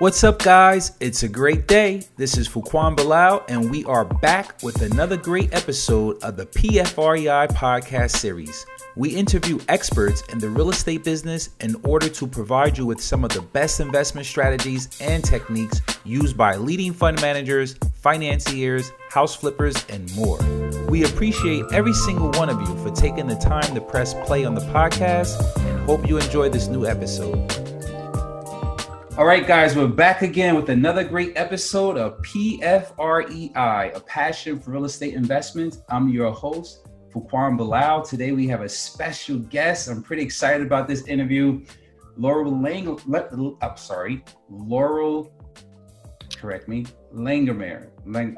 What's up, guys? It's a great day. This is Fuquan Bilal, and we are back with another great episode of the PFREI podcast series. We interview experts in the real estate business in order to provide you with some of the best investment strategies and techniques used by leading fund managers, financiers, house flippers, and more. We appreciate every single one of you for taking the time to press play on the podcast and hope you enjoy this new episode. All right, guys, we're back again with another great episode of PFREI, a passion for real estate investments. I'm your host, Fuquan Bilal. Today we have a special guest. I'm pretty excited about this interview. Loral Lang, I'm sorry, Loral, correct me, Langermeyer, Lang,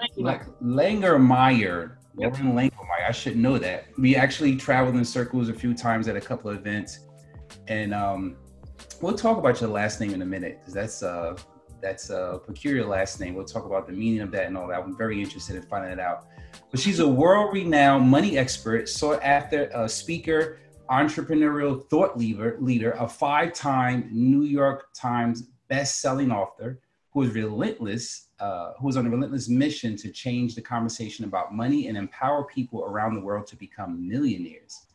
Langermeyer, Yep. Langermeyer. I should know that. We actually traveled in circles a few times at a couple of events, and um, we'll talk about your last name in a minute because that's uh that's a peculiar last name. We'll talk about the meaning of that and all that. I'm very interested in finding it out. But she's a world-renowned money expert, sought after speaker, entrepreneurial thought leader, leader, a five-time New York Times best-selling author who is relentless, uh, who is on a relentless mission to change the conversation about money and empower people around the world to become millionaires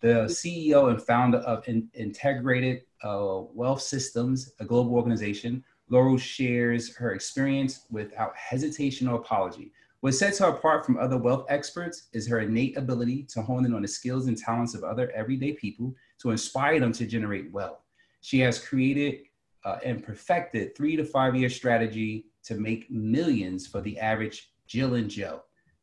the CEO and founder of in, Integrated uh, Wealth Systems, a global organization. Loral shares her experience without hesitation or apology. What sets her apart from other wealth experts is her innate ability to hone in on the skills and talents of other everyday people to inspire them to generate wealth. She has created uh, and perfected three to five year strategy to make millions for the average Jill and Joe.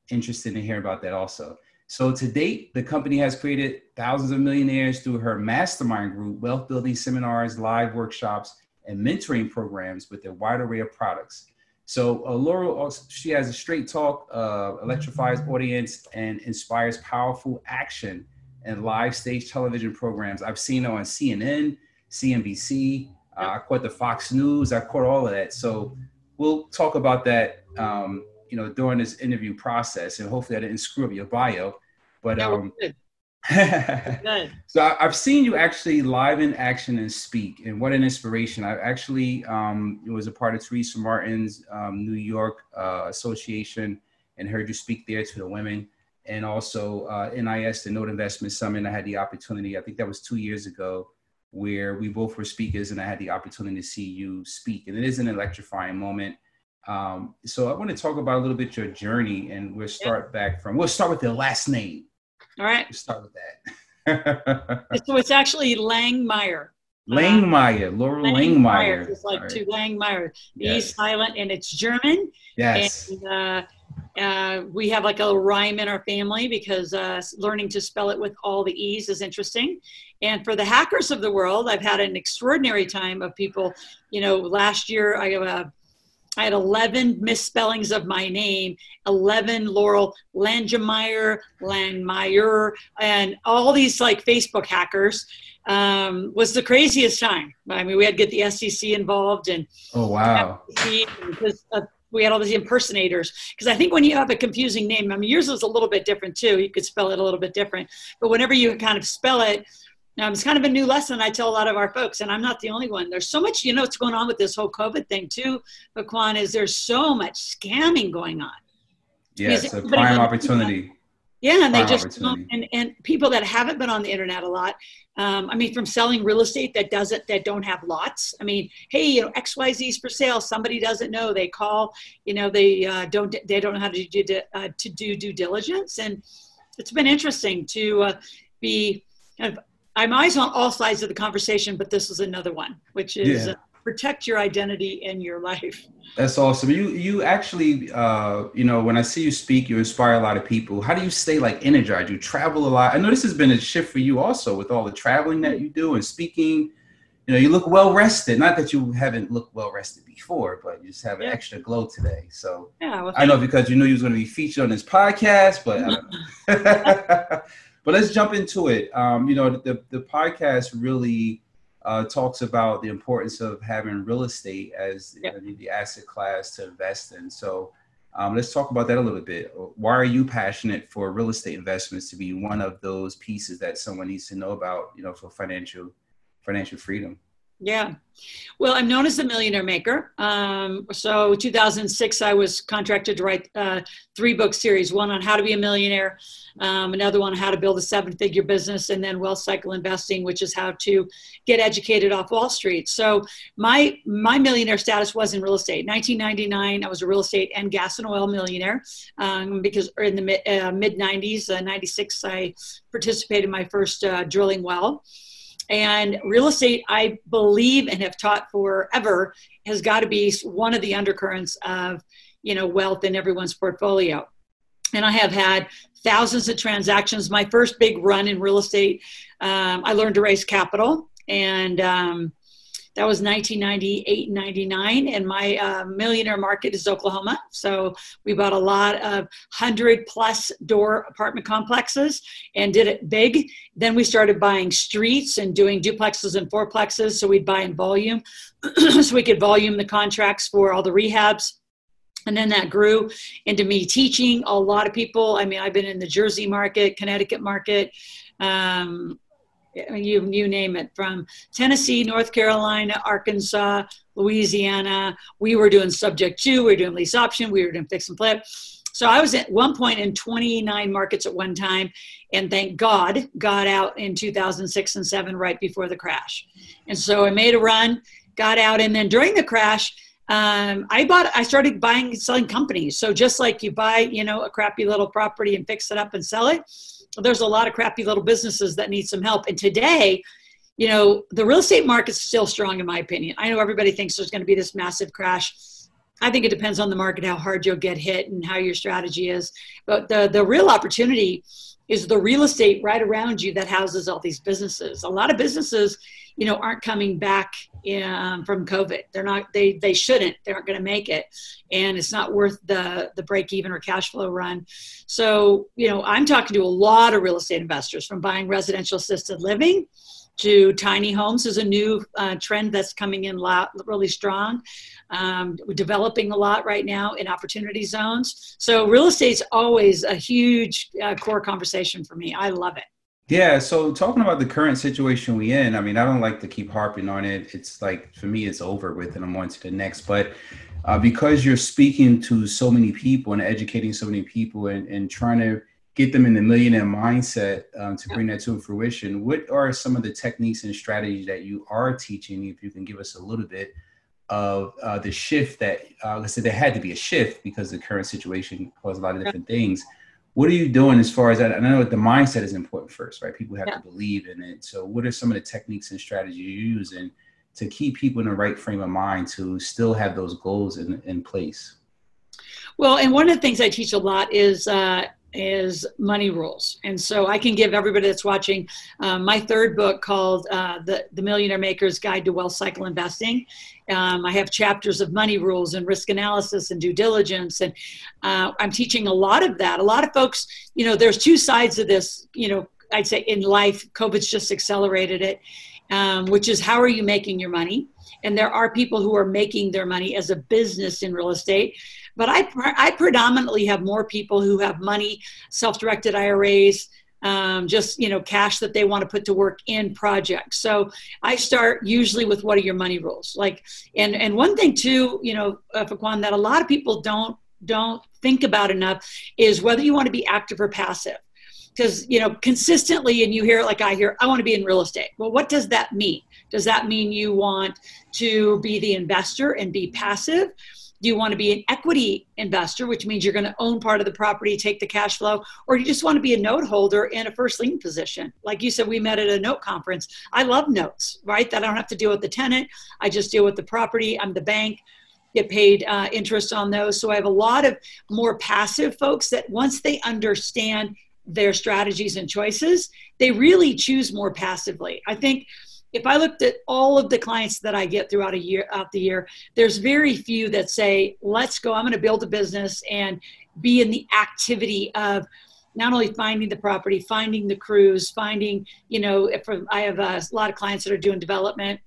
Interested in hearing about that also. So to date, the company has created thousands of millionaires through her mastermind group, wealth building seminars, live workshops, and mentoring programs with a wide array of products. So uh, Loral, she has a straight talk, uh, electrifies audience, and inspires powerful action and live stage television programs. I've seen her on CNN, CNBC. Uh, I caught the Fox News. I caught all of that. So we'll talk about that um, you know, during this interview process, and hopefully I didn't screw up your bio. But um, so I, have seen you actually live in action and speak, and what an inspiration! I actually um, was a part of Teresa Martin's um, New York uh, Association, and heard you speak there to the women, and also uh, NIS, the Note Investment Summit. I had the opportunity. I think that was two years ago where we both were speakers and I had the opportunity to see you speak. And it is an electrifying moment. Um, so I want to talk about a little bit your journey, and we'll start back from. We'll start with the last name. All right. We'll start with that. so it's actually Langemeier. Langemeier, uh, Loral Langemeier. It's like right. to Langemeier. Yes. E silent, and it's German. Yes. And, uh, uh, we have like a rhyme in our family because uh, learning to spell it with all the E's is interesting. And for the hackers of the world, I've had an extraordinary time of people. You know, last year I uh, I had 11 misspellings of my name, 11 Laurel Langemeyer, Landmeyer, and all these like Facebook hackers um, was the craziest time. I mean, we had to get the SEC involved and oh wow, because uh, we had all these impersonators. Because I think when you have a confusing name, I mean, yours is a little bit different too. You could spell it a little bit different, but whenever you kind of spell it um, it's kind of a new lesson I tell a lot of our folks, and I'm not the only one. There's so much, you know, what's going on with this whole COVID thing too, Fuquan, is there's so much scamming going on. Yeah, it's a prime opportunity. Yeah, and they just and and people that haven't been on the internet a lot. Um, I mean, from selling real estate that doesn't that don't have lots. I mean, hey, you know, X Y Z is for sale. Somebody doesn't know. They call. You know, they uh, don't they don't know how to do uh, to do due diligence, and it's been interesting to uh, be kind of I'm always on all sides of the conversation, but this is another one, which is yeah. uh, protect your identity in your life. That's awesome. You you actually uh, you know when I see you speak, you inspire a lot of people. How do you stay like energized? You travel a lot. I know this has been a shift for you also with all the traveling that you do and speaking. You know, you look well rested. Not that you haven't looked well rested before, but you just have an yeah. extra glow today. So yeah, well, I know because you knew you was going to be featured on this podcast, but. But let's jump into it. Um, you know, the, the podcast really uh, talks about the importance of having real estate as yep. the, the, asset class to invest in. So um, let's talk about that a little bit. Why are you passionate for real estate investments to be one of those pieces that someone needs to know about, you know, for financial financial freedom? Yeah. Well, I'm known as the Millionaire Maker. Um, so 2006, I was contracted to write uh, three book series, one on how to be a millionaire, um, another one on how to build a seven figure business, and then wealth cycle investing, which is how to get educated off Wall Street. So my, my millionaire status was in real estate. 1999, I was a real estate and gas and oil millionaire um, because in the mid, uh, mid 90s, uh, 96, I participated in my first uh, drilling well. And real estate, I believe and have taught forever, has got to be one of the undercurrents of, you know, wealth in everyone's portfolio. And I have had thousands of transactions. My first big run in real estate, um, I learned to raise capital, and um, that was 1998 99 and my uh, millionaire market is oklahoma. So we bought a lot of 100 plus door apartment complexes and did it big. Then we started buying streets and doing duplexes and fourplexes so we'd buy in volume so we could volume the contracts for all the rehabs. And then that grew into me teaching a lot of people. I mean i've been in the jersey market connecticut market um, you you name it from Tennessee, North Carolina, Arkansas, Louisiana. We were doing subject to, we were doing lease option, we were doing fix and flip. So I was at one point in 29 markets at one time, and thank God got out in 2006 and seven right before the crash. And so I made a run, got out, and then during the crash. Um, I bought, I started buying, selling companies. So just like you buy, you know, a crappy little property and fix it up and sell it, there's a lot of crappy little businesses that need some help. And today, you know, the real estate market's still strong, in my opinion. I know everybody thinks there's going to be this massive crash. I think it depends on the market, how hard you'll get hit, and how your strategy is. But the the real opportunity is the real estate right around you that houses all these businesses. A lot of businesses, you know, aren't coming back um, from COVID. They're not. They they shouldn't. They aren't going to make it, and it's not worth the the break even or cash flow run. So you know, I'm talking to a lot of real estate investors from buying residential assisted living to tiny homes is a new uh, trend that's coming in lot, really strong. Um, we're developing a lot right now in opportunity zones. So real estate's always a huge uh, core conversation for me. I love it. Yeah. So talking about the current situation we in, I mean, I don't like to keep harping on it. It's like for me, it's over with, and I'm on to the next. But uh, because you're speaking to so many people and educating so many people and, and trying to get them in the millionaire mindset um, to bring that to fruition, what are some of the techniques and strategies that you are teaching? If you can give us a little bit of uh, the shift that, uh, I said, there had to be a shift because the current situation caused a lot of different things what are you doing as far as that? I know the mindset is important first, right? People have yeah. to believe in it. So, what are some of the techniques and strategies you're using to keep people in the right frame of mind to still have those goals in, in place? Well, and one of the things I teach a lot is uh, is money rules. And so I can give everybody that's watching um, my third book called uh, the, the Millionaire Maker's Guide to Wealth Cycle Investing. Um, I have chapters of money rules and risk analysis and due diligence. And uh, I'm teaching a lot of that. A lot of folks, you know, there's two sides of this, you know, I'd say in life, COVID's just accelerated it, um, which is how are you making your money? And there are people who are making their money as a business in real estate but I, I predominantly have more people who have money, self-directed IRAs, um, just you know cash that they want to put to work in projects. So i start usually with what are your money rules? Like and and one thing too you know uh, Fuquan, that a lot of people don't don't think about enough is whether you want to be active or passive because you know consistently and you hear it like i hear i want to be in real estate well what does that mean does that mean you want to be the investor and be passive do you want to be an equity investor, which means you're going to own part of the property, take the cash flow, or you just want to be a note holder in a first lien position? Like you said, we met at a note conference. I love notes, right? That I don't have to deal with the tenant. I just deal with the property. I'm the bank, get paid uh, interest on those. So I have a lot of more passive folks that once they understand their strategies and choices, they really choose more passively. I think if I looked at all of the clients that I get throughout a year out the year, there's very few that say, let's go, I'm going to build a business and be in the activity of not only finding the property, finding the crews, finding, you know, if I have a lot of clients that are doing development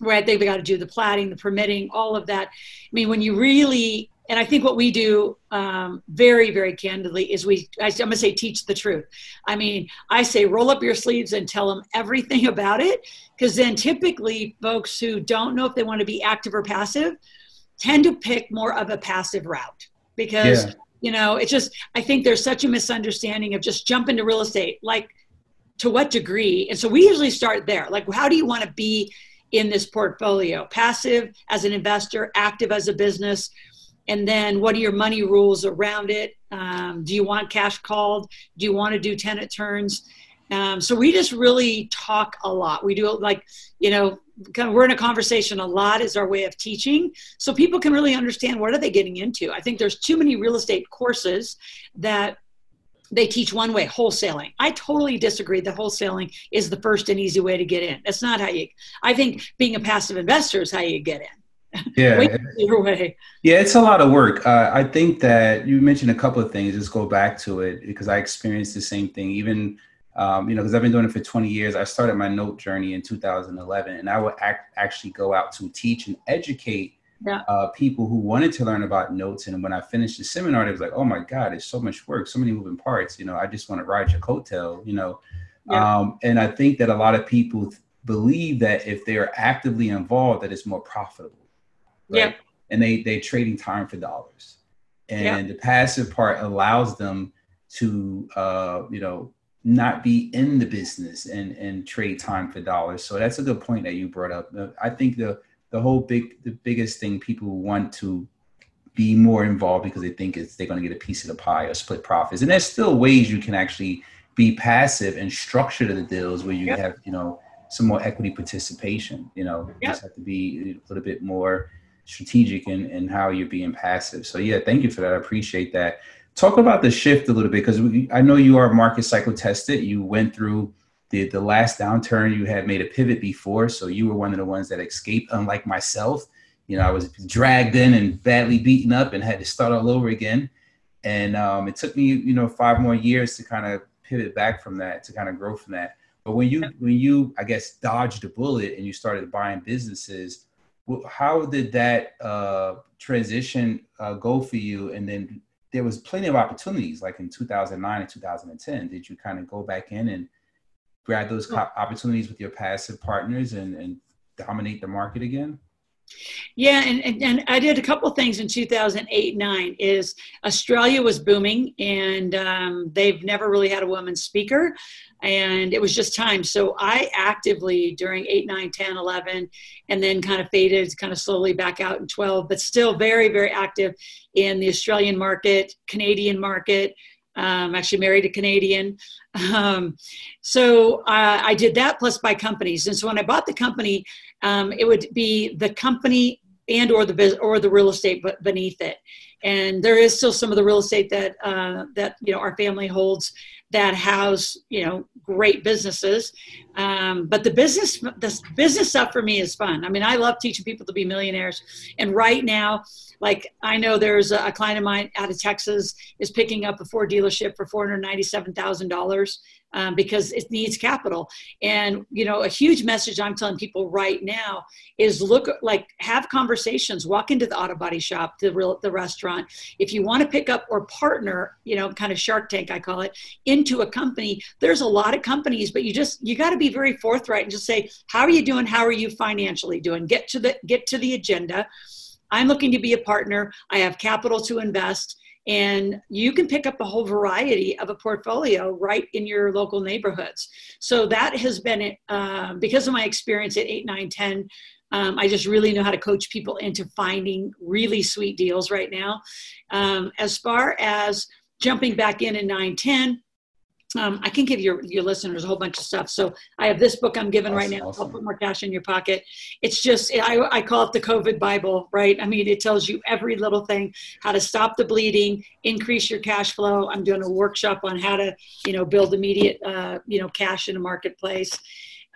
where I think they got to do the platting, the permitting, all of that. I mean, when you really and I think what we do um, very, very candidly is we, I, am going to say, teach the truth. I mean, I say, roll up your sleeves and tell them everything about it. Because then typically, folks who don't know if they want to be active or passive tend to pick more of a passive route because, yeah. you know, it's just, I think there's such a misunderstanding of just jump into real estate. Like, to what degree? And so we usually start there. Like, how do you want to be in this portfolio? Passive as an investor, active as a business and then what are your money rules around it? Um, do you want cash called? Do you want to do tenant turns? Um, so we just really talk a lot. We do like you know kind of we're in a conversation a lot is our way of teaching. So people can really understand what are they getting into. I think there's too many real estate courses that they teach one way wholesaling. I totally disagree that wholesaling is the first and easy way to get in. That's not how you i think being a passive investor is how you get in yeah. Your way. Yeah it's a lot of work. Uh, i think that you mentioned a couple of things. Just go back to it because i experienced the same thing. Even um, you know because i've been doing it for 20 years. I started my note journey in 2011 and i would act, actually go out to teach and educate yeah. uh, people who wanted to learn about notes. And when i finished the seminar it was like oh my god it's so much work so many moving parts. You know i just want to ride your coattail you know? Yeah. um, and i think that a lot of people believe that if they're actively involved that it's more profitable right? Yeah. And they they're trading time for dollars, and the passive part allows them to uh, you know not be in the business and and trade time for dollars. So that's a good point that you brought up. I think the the whole big the biggest thing people want to be more involved because they think it's they're going to get a piece of the pie or split profits. And there's still ways you can actually be passive and structure the deals where you yep. have you know some more equity participation. You know, you yep. just have to be a little bit more strategic in, in how you're being passive. So yeah, thank you for that. I appreciate that. Talk about the shift a little bit because I know you are market cycle tested. You went through the the last downturn. You had made a pivot before, so you were one of the ones that escaped. Unlike myself, you know, I was dragged in and badly beaten up and had to start all over again. And um, it took me, you know, five more years to kind of pivot back from that, to kind of grow from that. But when you when you I guess dodged a bullet and you started buying businesses, how did that uh, transition uh, go for you? And then there was plenty of opportunities, like in 2009 and 2010. Did you kind of go back in and grab those opportunities with your passive partners and, and dominate the market again? Yeah, and, and, and, I did a couple things in 2008 9 is Australia was booming and um, they've never really had a woman speaker and it was just time. So I actively during 8, 9, 10, 11, and then kind of faded kind of slowly back out in 12, but still very, very active in the Australian market, Canadian market. Um, actually married a Canadian. Um, so uh, I did that plus buy companies. And so when I bought the company, um, it would be the company and or the or the real estate beneath it. And there is still some of the real estate that uh, that you know our family holds that house you know great businesses. Um, but the business the business stuff for me is fun. I mean i love teaching people to be millionaires. And right now like i know there's a, a client of mine out of texas is picking up a ford dealership for $497000 um, because it needs capital. And you know, a huge message I'm telling people right now is look like have conversations. Walk into the auto body shop, the real the restaurant. If you want to pick up or partner, you know, kind of Shark Tank I call it, into a company. There's a lot of companies, but you just you got to be very forthright and just say, how are you doing? How are you financially doing? Get to the get to the agenda. I'm looking to be a partner. I have capital to invest and you can pick up a whole variety of a portfolio right in your local neighborhoods. So that has been uh, because of my experience at 8 9 10 um, i just really know how to coach people into finding really sweet deals right now. Um, as far as jumping back in in 9 10 um, I can give your your listeners a whole bunch of stuff. So I have this book I'm giving right now. Awesome. I'll put more cash in your pocket. It's just I, I call it the COVID Bible, right? I mean, it tells you every little thing: how to stop the bleeding, increase your cash flow. I'm doing a workshop on how to you know build immediate uh, you know cash in a marketplace.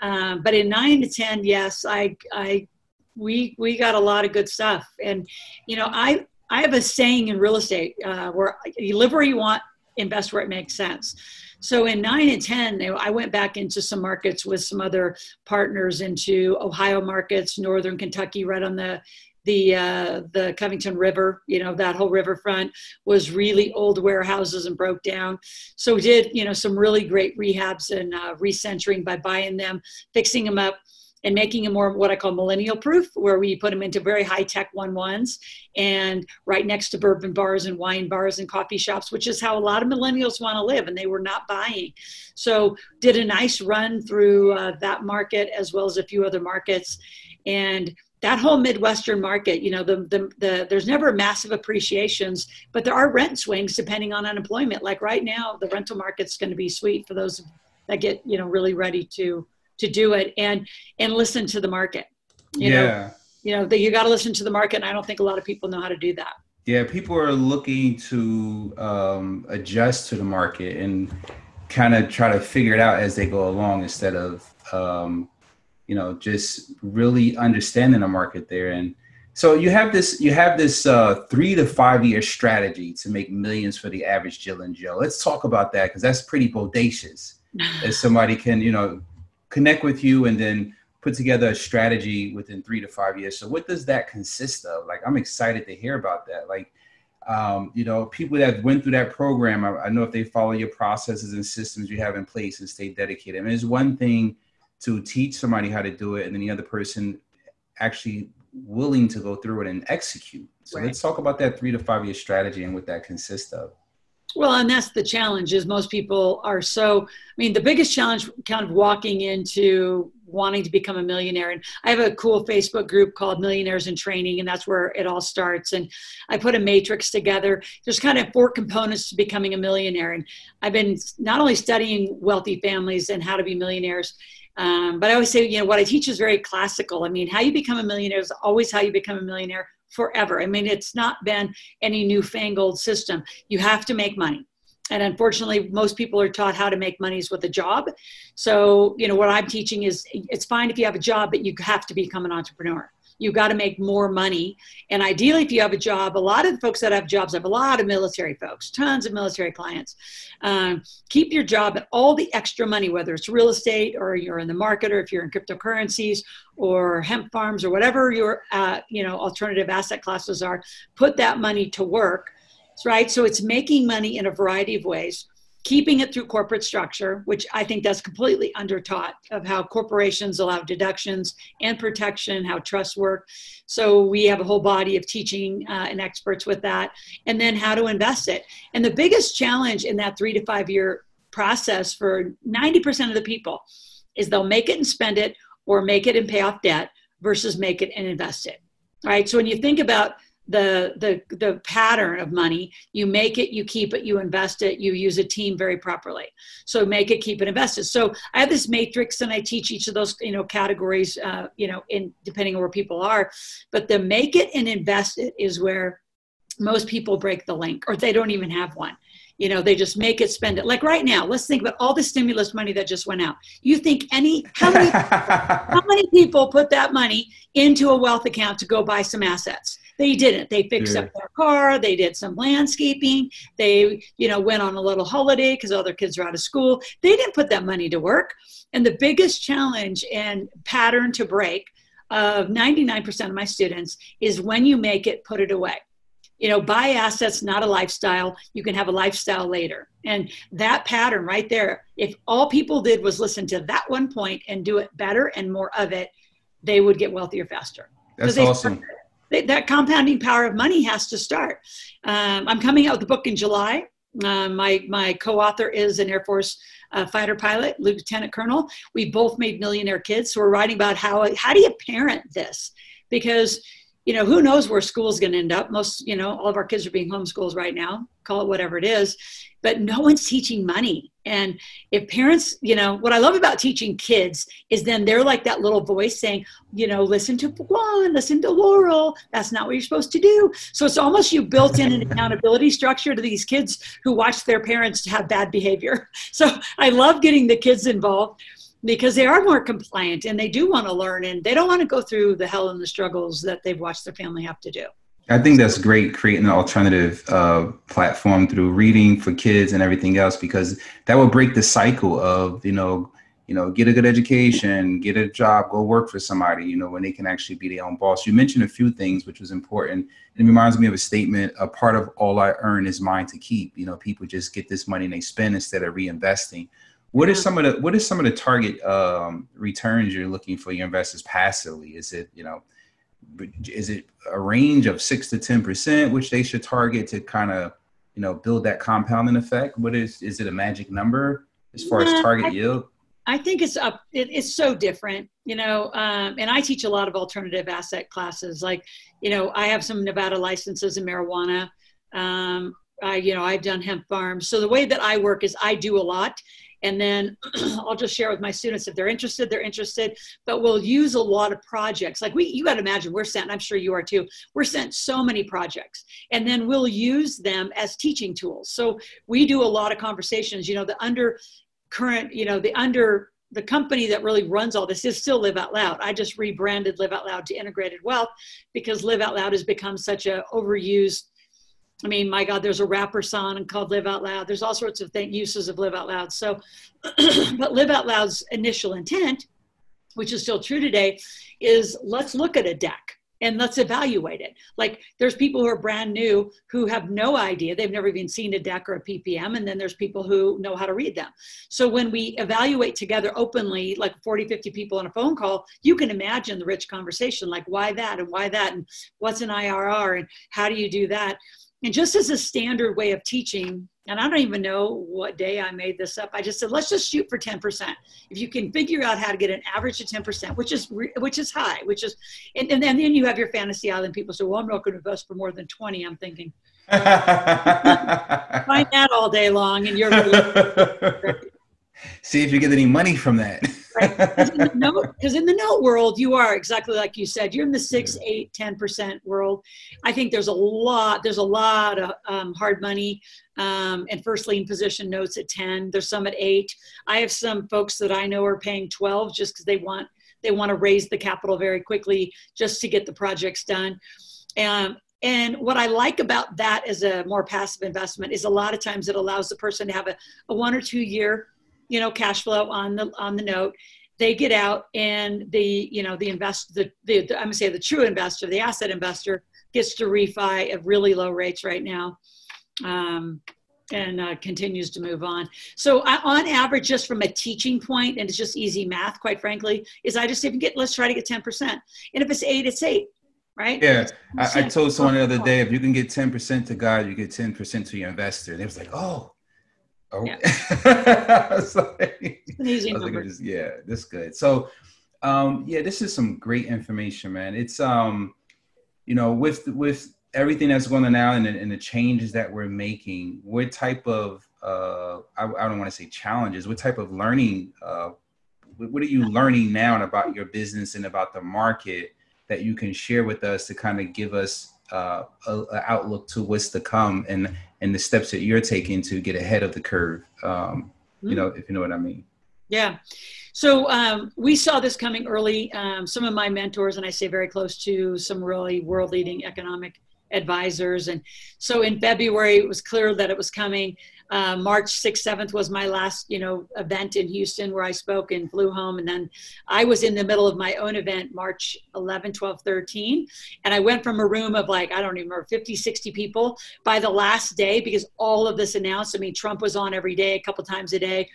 Um, but in nine to ten, yes, I I we we got a lot of good stuff, and you know I I have a saying in real estate uh, where you live where you want, invest where it makes sense. So in nine and 10, I went back into some markets with some other partners into Ohio markets, Northern Kentucky, right on the the uh, the Covington River, you know, that whole riverfront was really old warehouses and broke down. So we did, you know, some really great rehabs and uh, recentering by buying them, fixing them up, and making them more what I call millennial proof, where we put them into very high tech one ones and right next to bourbon bars and wine bars and coffee shops, which is how a lot of millennials want to live, and they were not buying. So did a nice run through uh, that market as well as a few other markets, and that whole midwestern market you know the, the, the there's never massive appreciations but there are rent swings depending on unemployment like right now the rental market's going to be sweet for those that get you know really ready to to do it and and listen to the market you yeah. know you know that you got to listen to the market and i don't think a lot of people know how to do that. Yeah people are looking to um, adjust to the market and kind of try to figure it out as they go along instead of um, you know just really understanding the market there and so you have this you have this uh, three to five year strategy to make millions for the average jill and joe let's talk about that because that's pretty bodacious. As somebody can you know connect with you and then put together a strategy within three to five years so what does that consist of like i'm excited to hear about that like um, you know people that went through that program I, I, know if they follow your processes and systems you have in place and stay dedicated I mean, it's one thing to teach somebody how to do it and then the other person actually willing to go through it and execute. So right. let's talk about that three to five year strategy and what that consists of. Well, and that's the challenge is most people are so, I mean, the biggest challenge kind of walking into wanting to become a millionaire. And I have a cool Facebook group called Millionaires in Training, and that's where it all starts. And I put a matrix together. There's kind of four components to becoming a millionaire. And I've been not only studying wealthy families and how to be millionaires, um, but I always say, you know, what I teach is very classical. I mean, how you become a millionaire is always how you become a millionaire forever. I mean, it's not been any newfangled system. You have to make money. And unfortunately, most people are taught how to make monies with a job. So, you know, what I'm teaching is it's fine if you have a job, but you have to become an entrepreneur you got to make more money. And ideally, if you have a job, a lot of the folks that have jobs have a lot of military folks, tons of military clients. Um, keep your job and all the extra money, whether it's real estate or you're in the market or if you're in cryptocurrencies or hemp farms or whatever your uh, you know alternative asset classes are, put that money to work. Right, so it's making money in a variety of ways keeping it through corporate structure, which I think that's completely undertaught of how corporations allow deductions and protection, how trusts work. So we have a whole body of teaching uh, and experts with that, and then how to invest it. And the biggest challenge in that three to five year process for 90% of the people is they'll make it and spend it or make it and pay off debt versus make it and invest it. All right. So when you think about the the the pattern of money. You make it you keep it you invest it you use a team very properly. So make it keep it invested. So i have this matrix and i teach each of those you know categories uh, you know in depending on where people are. But the make it and invest it is where most people break the link or they don't even have one. You know they just make it spend it. Like right now let's think about all the stimulus money that just went out. You think any how many how many people put that money into a wealth account to go buy some assets they didn't. They fixed yeah. up their car. They did some landscaping. They, you know, went on a little holiday because other kids are out of school. They didn't put that money to work. And the biggest challenge and pattern to break of 99% of my students is when you make it, put it away. You know, buy assets, not a lifestyle. You can have a lifestyle later. And that pattern right there, if all people did was listen to that one point and do it better and more of it, they would get wealthier faster. That's awesome. That compounding power of money has to start. Um, I'm coming out with a book in July. Uh, my my co-author is an Air Force uh, fighter pilot, lieutenant colonel. We both made millionaire kids, so we're writing about how how do you parent this? Because you know who knows where school's going to end up. Most you know all of our kids are being homeschooled right now. Call it whatever it is, but no one's teaching money. And if parents, you know, what I love about teaching kids is then they're like that little voice saying, you know, listen to Juan, listen to Loral. That's not what you're supposed to do. So it's almost you built in an accountability structure to these kids who watch their parents have bad behavior. So I love getting the kids involved because they are more compliant and they do want to learn and they don't want to go through the hell and the struggles that they've watched their family have to do. I think that's great creating an alternative uh, platform through reading for kids and everything else because that will break the cycle of you know you know, get a good education, get a job, go work for somebody, you know, when they can actually be their own boss. You mentioned a few things, which was important. It reminds me of a statement a part of all I earn is mine to keep. You know, people just get this money and they spend instead of reinvesting. What are some of the what is some of the target um, returns you're looking for your investors passively? Is it, you know, is it a range of six to ten percent, which they should target to kind of, you know, build that compounding effect? What is is it a magic number as far as target yield? I think it's up. It, it's so different, you know. Um, and I teach a lot of alternative asset classes. Like, you know, I have some Nevada licenses in marijuana. Um, I, you know, I've done hemp farms. So the way that I work is I do a lot, and then I'll just share with my students if they're interested, they're interested. But we'll use a lot of projects. Like we, you got to imagine, we're sent. I'm sure you are too. We're sent so many projects, and then we'll use them as teaching tools. So we do a lot of conversations. You know, the under current, you know, the under the company that really runs all this is still Live Out Loud. I just rebranded Live Out Loud to Integrated Wealth because Live Out Loud has become such a overused. I mean, my God, there's a rapper song called Live Out Loud. There's all sorts of uses of Live Out Loud. So, but Live Out Loud's initial intent, which is still true today, is let's look at a deck and let's evaluate it. Like there's people who are brand new who have no idea. They've never even seen a deck or a PPM. And then there's people who know how to read them. So when we evaluate together openly, like 40, 50 people on a phone call, you can imagine the rich conversation, like why that and why that and what's an IRR and how do you do that? And just as a standard way of teaching, and I don't even know what day I made this up. I just said, let's just shoot for 10%. If you can figure out how to get an average of 10%, which is which is high, which is, and, and then you have your fantasy island people say, well, I'm not going to invest for more than 20. I'm thinking, find that all day long, and you're. See if you get any money from that. right. Because in, the note, in the note world, you are exactly like you said. You're in the six, eight, ten percent world. I think there's a lot. There's a lot of um, hard money um, and first lien position notes at ten. There's some at eight. I have some folks that I know are paying twelve just because they want they want to raise the capital very quickly just to get the projects done. Um, and what I like about that as a more passive investment is a lot of times it allows the person to have a, a one or two year you know cash flow on the on the note. They get out and the you know the invest the, the, the i'm going to say the true investor the asset investor gets to refi at really low rates right now um, and uh, continues to move on. So I, on average just from a teaching point and it's just easy math quite frankly is i just even get let's try to get 10% and if it's eight it's eight right? Yeah. I, I, told someone the other day if you can get 10% to god you get 10% to your investor. And they was like oh Oh, yeah. like, an easy number. Just, yeah, that's good. So, um, yeah, this is some great information, man. It's um, you know, with with everything that's going on now and, and the changes that we're making, what type of uh, I, I don't want to say challenges. What type of learning? Uh, what are you learning now about your business and about the market that you can share with us to kind of give us uh, a, a, outlook to what's to come and and the steps that you're taking to get ahead of the curve. Um, mm-hmm. You know, if you know what I mean. Yeah. So um, we saw this coming early. Um, some of my mentors, and I say very close to some really world leading economic advisors. And so in February, it was clear that it was coming. Uh, March 6th, 7th was my last, you know, event in Houston where I spoke and flew home. And then I was in the middle of my own event, March 11, 12, 13. And I went from a room of like, I don't even remember, 50, 60 people by the last day because all of this announced. I mean, Trump was on every day, a couple times a day.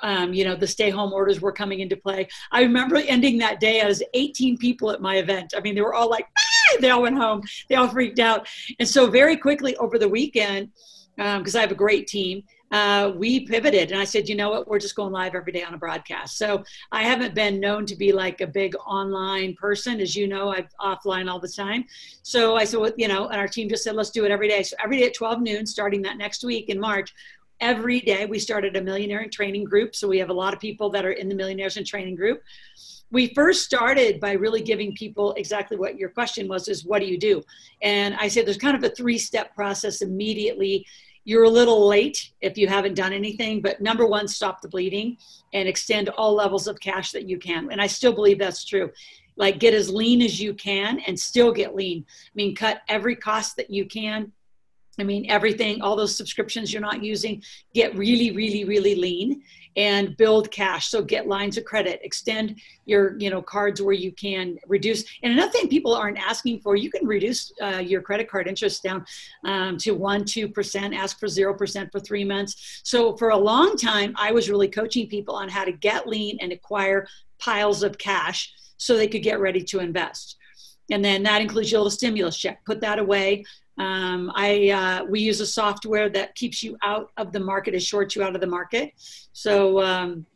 Um, you know, the stay home orders were coming into play. I remember ending that day as 18 people at my event. I mean, they were all like, ah! they all went home. They all freaked out. And so very quickly over the weekend, because um, I have a great team. Uh, we pivoted and I said, you know what, we're just going live every day on a broadcast. So I haven't been known to be like a big online person. As you know, I'm offline all the time. So I said, well, you know, and our team just said, let's do it every day. So every day at 12 noon, starting that next week in March, every day we started a millionaire training group. So we have a lot of people that are in the millionaires and training group we first started by really giving people exactly what your question was is what do you do and i said there's kind of a three step process immediately you're a little late if you haven't done anything but number one stop the bleeding and extend all levels of cash that you can. And i still believe that's true. Like get as lean as you can and still get lean. I mean cut every cost that you can I mean, everything, all those subscriptions you're not using, get really, really, really lean and build cash. So get lines of credit, extend your, you know, cards where you can reduce. And another thing people aren't asking for, you can reduce uh, your credit card interest down um, to one, two percent. Ask for zero percent for three months. So for a long time, I was really coaching people on how to get lean and acquire piles of cash so they could get ready to invest. And then that includes your little stimulus check. Put that away. Um, I uh, we use a software that keeps you out of the market, it shorts you out of the market. So um,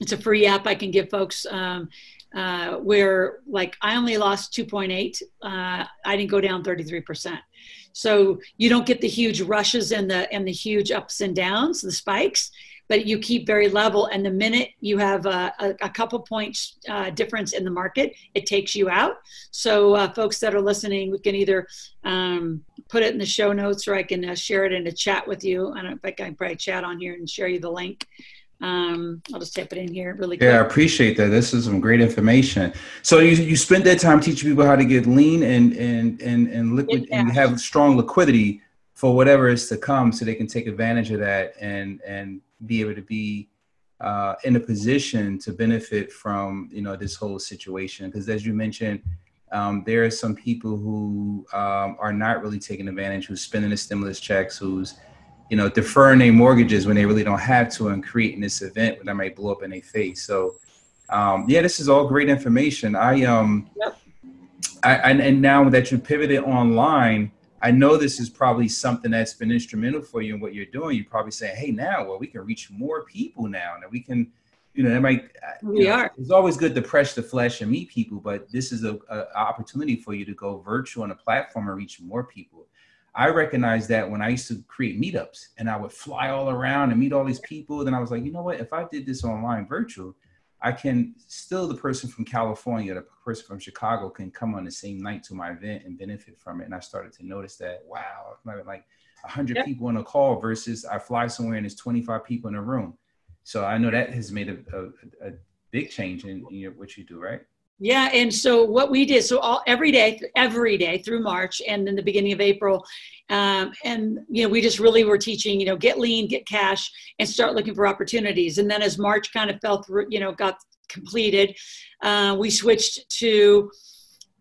it's a free app I can give folks. Um, uh, where like I only lost 2.8, uh, I didn't go down 33%. So you don't get the huge rushes and the and the huge ups and downs, the spikes but you keep very level. And the minute you have a, a, a couple points uh, difference in the market, it takes you out. So, uh, folks that are listening, we can either um, put it in the show notes or I can uh, share it in a chat with you. I don't know if I can probably chat on here and share you the link. Um, I'll just type it in here really quick. Yeah, I appreciate that. This is some great information. So you, you spent that time teaching people how to get lean and and and, and liquid and have strong liquidity for whatever is to come so they can take advantage of that and and be able to be uh, in a position to benefit from you know this whole situation. Because as you mentioned um, there are some people who um, are not really taking advantage who's spending the stimulus checks who's you know deferring their mortgages when they really don't have to and creating this event that might blow up in their face. So um, yeah this is all great information. I um yep. I, and, and now that you pivoted online I know this is probably something that's been instrumental for you in what you're doing. You're probably saying, "Hey, now, well, we can reach more people now, and we can, you know, that might." Uh, we know, are. It's always good to press the flesh and meet people, but this is a, a, opportunity for you to go virtual on a platform and reach more people. I recognize that when I used to create meetups and I would fly all around and meet all these people, then I was like, you know what? If I did this online virtual, I can still the person from California, the person from Chicago can come on the same night to my event and benefit from it. And I started to notice that wow, like hundred yep. people on a call versus I fly somewhere and there's 25 people in a room. So I know that has made a, a, a big change in, in your, what you do, right? Yeah, and so what we did, so all every day, every day through March, and then the beginning of April, um, and you know, we just really were teaching, you know, get lean, get cash, and start looking for opportunities. And then as March kind of fell through, you know, got completed, uh, we switched to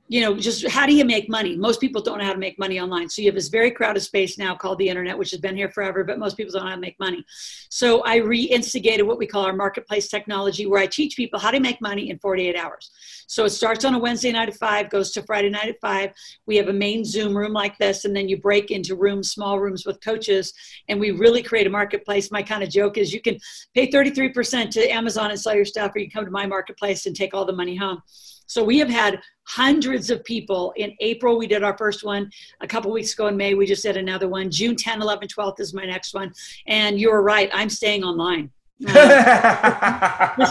you know, just how do you make money? Most people don't know how to make money online. So you have this very crowded space now called the internet, which has been here forever, but most people don't know how to make money. So I re-instigated what we call our marketplace technology, where I teach people how to make money in 48 hours. So it starts on a Wednesday night at five, goes to Friday night at five. We have a main Zoom room like this, and then you break into rooms, small rooms with coaches, and we really create a marketplace. My kind of joke is you can pay 33% to Amazon and sell your stuff, or you come to my marketplace and take all the money home. So we have had hundreds of people. In April, we did our first one. A couple weeks ago in May, we just did another one. June 10, 11, 12th is my next one. And you're right, I'm staying online. This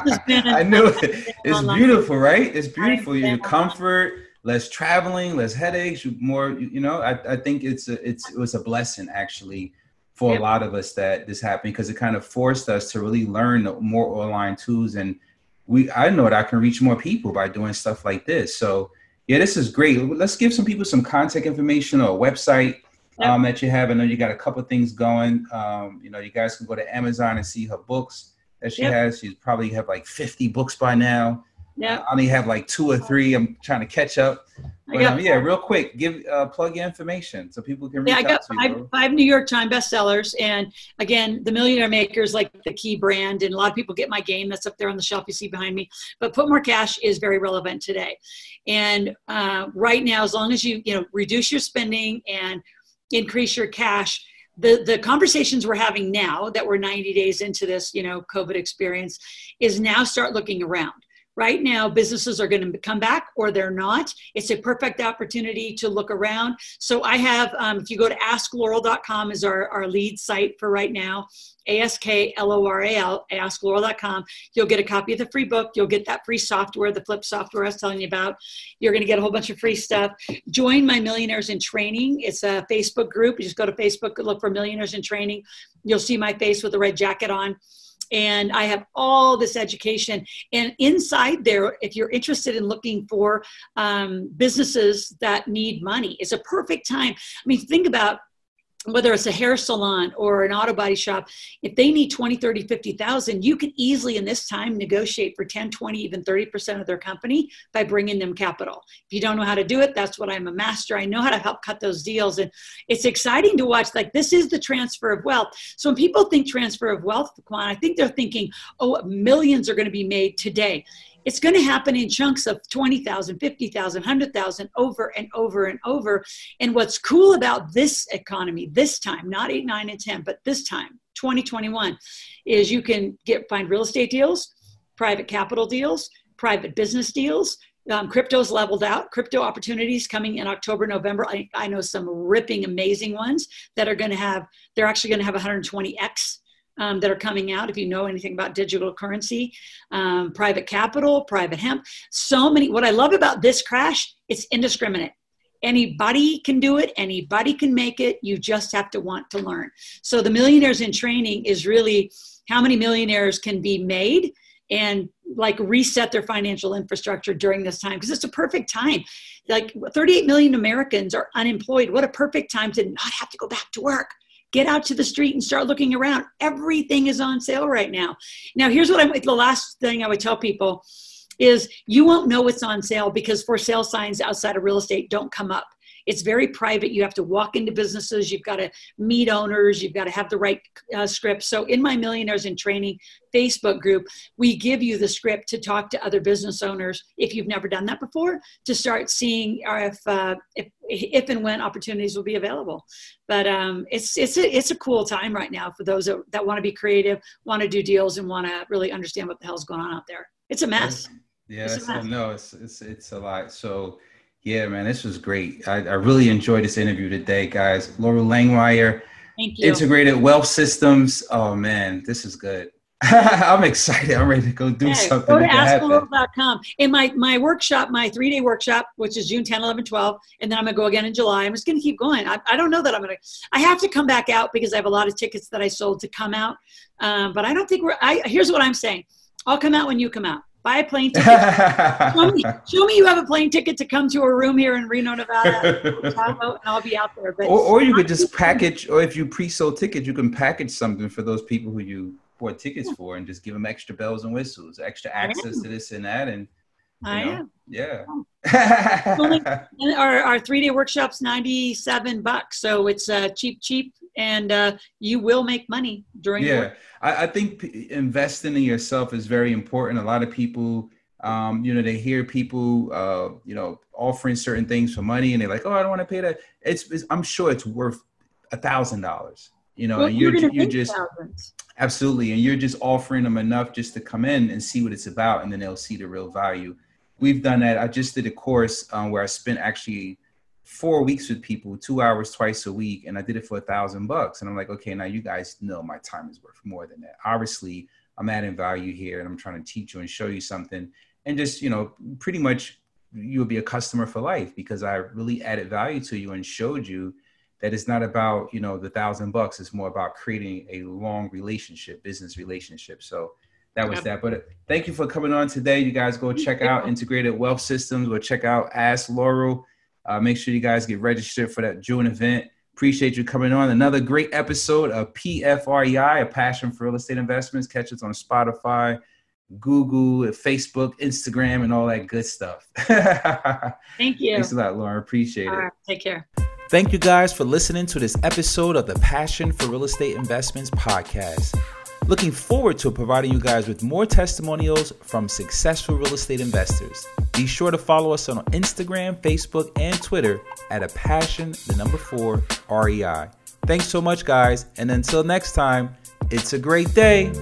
has been I know it. It's online. beautiful, right? It's beautiful. Your comfort, less traveling, less headaches, more. You know, I, I think it's a, it's it was a blessing actually for a lot of us that this happened because it kind of forced us to really learn more online tools and we I know that I can reach more people by doing stuff like this. So yeah, this is great. Let's give some people some contact information or a website um, that you have. I know you got a couple things going. Um, you know, you guys can go to Amazon and see her books that she yep. has. She's probably have like 50 books by now. Yeah. I only have like two or three. I'm trying to catch up. But um, yeah, real quick, give uh, plug your information so people can reach yeah, I got five, you, five New York Times bestsellers, and again, the Millionaire Maker is like the key brand, and a lot of people get my game that's up there on the shelf you see behind me. But Put More Cash is very relevant today, and uh, right now, as long as you you know reduce your spending and increase your cash, the the conversations we're having now that we're 90 days into this you know covid experience is now start looking around right now businesses are going to come back or they're not. It's a perfect opportunity to look around. So i have um, if you go to askloral.com is our, our lead site for right now a-s-k-l-o-r-a-l askloral.com you'll get a copy of the free book. You'll get that free software the flip software i was telling you about. You're going to get a whole bunch of free stuff. Join my millionaires in training. It's a facebook group. You just go to facebook look for millionaires in training. You'll see my face with a red jacket on and I have all this education. And inside there, if you're interested in looking for um, businesses that need money, it's a perfect time. I mean, think about whether it's a hair salon or an auto body shop if they need 20 30 50000 you can easily in this time negotiate for 10 20 even 30% of their company by bringing them capital. If you don't know how to do it that's what i'm a master. I know how to help cut those deals. And it's exciting to watch like this is the transfer of wealth. So when people think transfer of wealth i think they're thinking oh millions are going to be made today it's going to happen in chunks of 20,000, 50,000, 100,000 over and over and over. And what's cool about this economy this time, not 8, 9 and 10, but this time, 2021 is you can get find real estate deals, private capital deals, private business deals, um, crypto's leveled out. Crypto opportunities coming in October, November. I, I know some ripping, amazing ones that are going to have. They're actually going to have 120x um, that are coming out. If you know anything about digital currency, um, private capital, private hemp, so many. What I love about this crash, it's indiscriminate. Anybody can do it. Anybody can make it. You just have to want to learn. So the millionaires in training is really how many millionaires can be made and like reset their financial infrastructure during this time because it's a perfect time like 38 million americans are unemployed what a perfect time to not have to go back to work get out to the street and start looking around. Everything is on sale right now. Now, here's what I'm the last thing I would tell people is you won't know what's on sale because for sale signs outside of real estate don't come up. It's very private. You have to walk into businesses. You've got to meet owners. You've got to have the right uh, script. So, in my Millionaires in Training Facebook group, we give you the script to talk to other business owners if you've never done that before to start seeing if uh, if if and when opportunities will be available. But um, it's it's a it's a cool time right now for those that, that want to be creative, want to do deals, and want to really understand what the hell's going on out there. It's a mess. Yeah, it's a mess. no, it's it's it's a lot. So yeah, man, this was great. I, I really enjoyed this interview today, guys. Loral Langemeier, Thank you. Integrated Wealth Systems. Oh man, this is good. I'm excited. I'm ready to go do something. Go to askloral.com. In my, my workshop, my three day workshop, which is June 10, 11, 12, and then I'm going to go again in July. I'm just going to keep going. I, I don't know that I'm going to, I have to come back out because I have a lot of tickets that I sold to come out. Um, but I don't think we're, I, here's what I'm saying. I'll come out when you come out buy a plane ticket. show, me, show, me, you have a plane ticket to come to a room here in Reno, Nevada, and I'll be out there. But or, or you could just package, or if you pre-sold tickets, you can package something for those people who you bought tickets yeah. for, and just give them extra bells and whistles, extra access to this and that, and I know, am. Yeah. our our three day workshop's ninety seven bucks, so it's uh, cheap, cheap and uh, you will make money during. Yeah, I, I, think investing in yourself is very important. A lot of people, um, you know, they hear people, uh, you know, offering certain things for money, and they're like, "Oh, I don't want to pay that." It's, it's I'm sure it's worth a thousand dollars. You know, well, and you're you're just thousands. absolutely, and you're just offering them enough just to come in and see what it's about, and then they'll see the real value. We've done that. I just did a course um, where I spent actually four weeks with people, two hours twice a week, and I did it for a thousand bucks. And I'm like, okay, now you guys know my time is worth more than that. Obviously, I'm adding value here, and I'm trying to teach you and show you something, and just you know, pretty much you'll be a customer for life because I really added value to you and showed you that it's not about you know the thousand bucks. It's more about creating a long relationship, business relationship. So that was that. But uh, thank you for coming on today. You guys go check out Integrated Wealth Systems or check out Ask Loral. Uh, make sure you guys get registered for that June event. Appreciate you coming on. Another great episode of PFREI, a passion for real estate investments. Catch us on Spotify, Google, Facebook, Instagram, and all that good stuff. Thank you. Thanks a lot, Loral. Appreciate all it. Right, take care. Thank you guys for listening to this episode of the Passion for Real Estate Investments podcast. Looking forward to providing you guys with more testimonials from successful real estate investors. Be sure to follow us on Instagram, Facebook, and Twitter at a passion, the number four, REI. Thanks so much, guys. And until next time, it's a great day.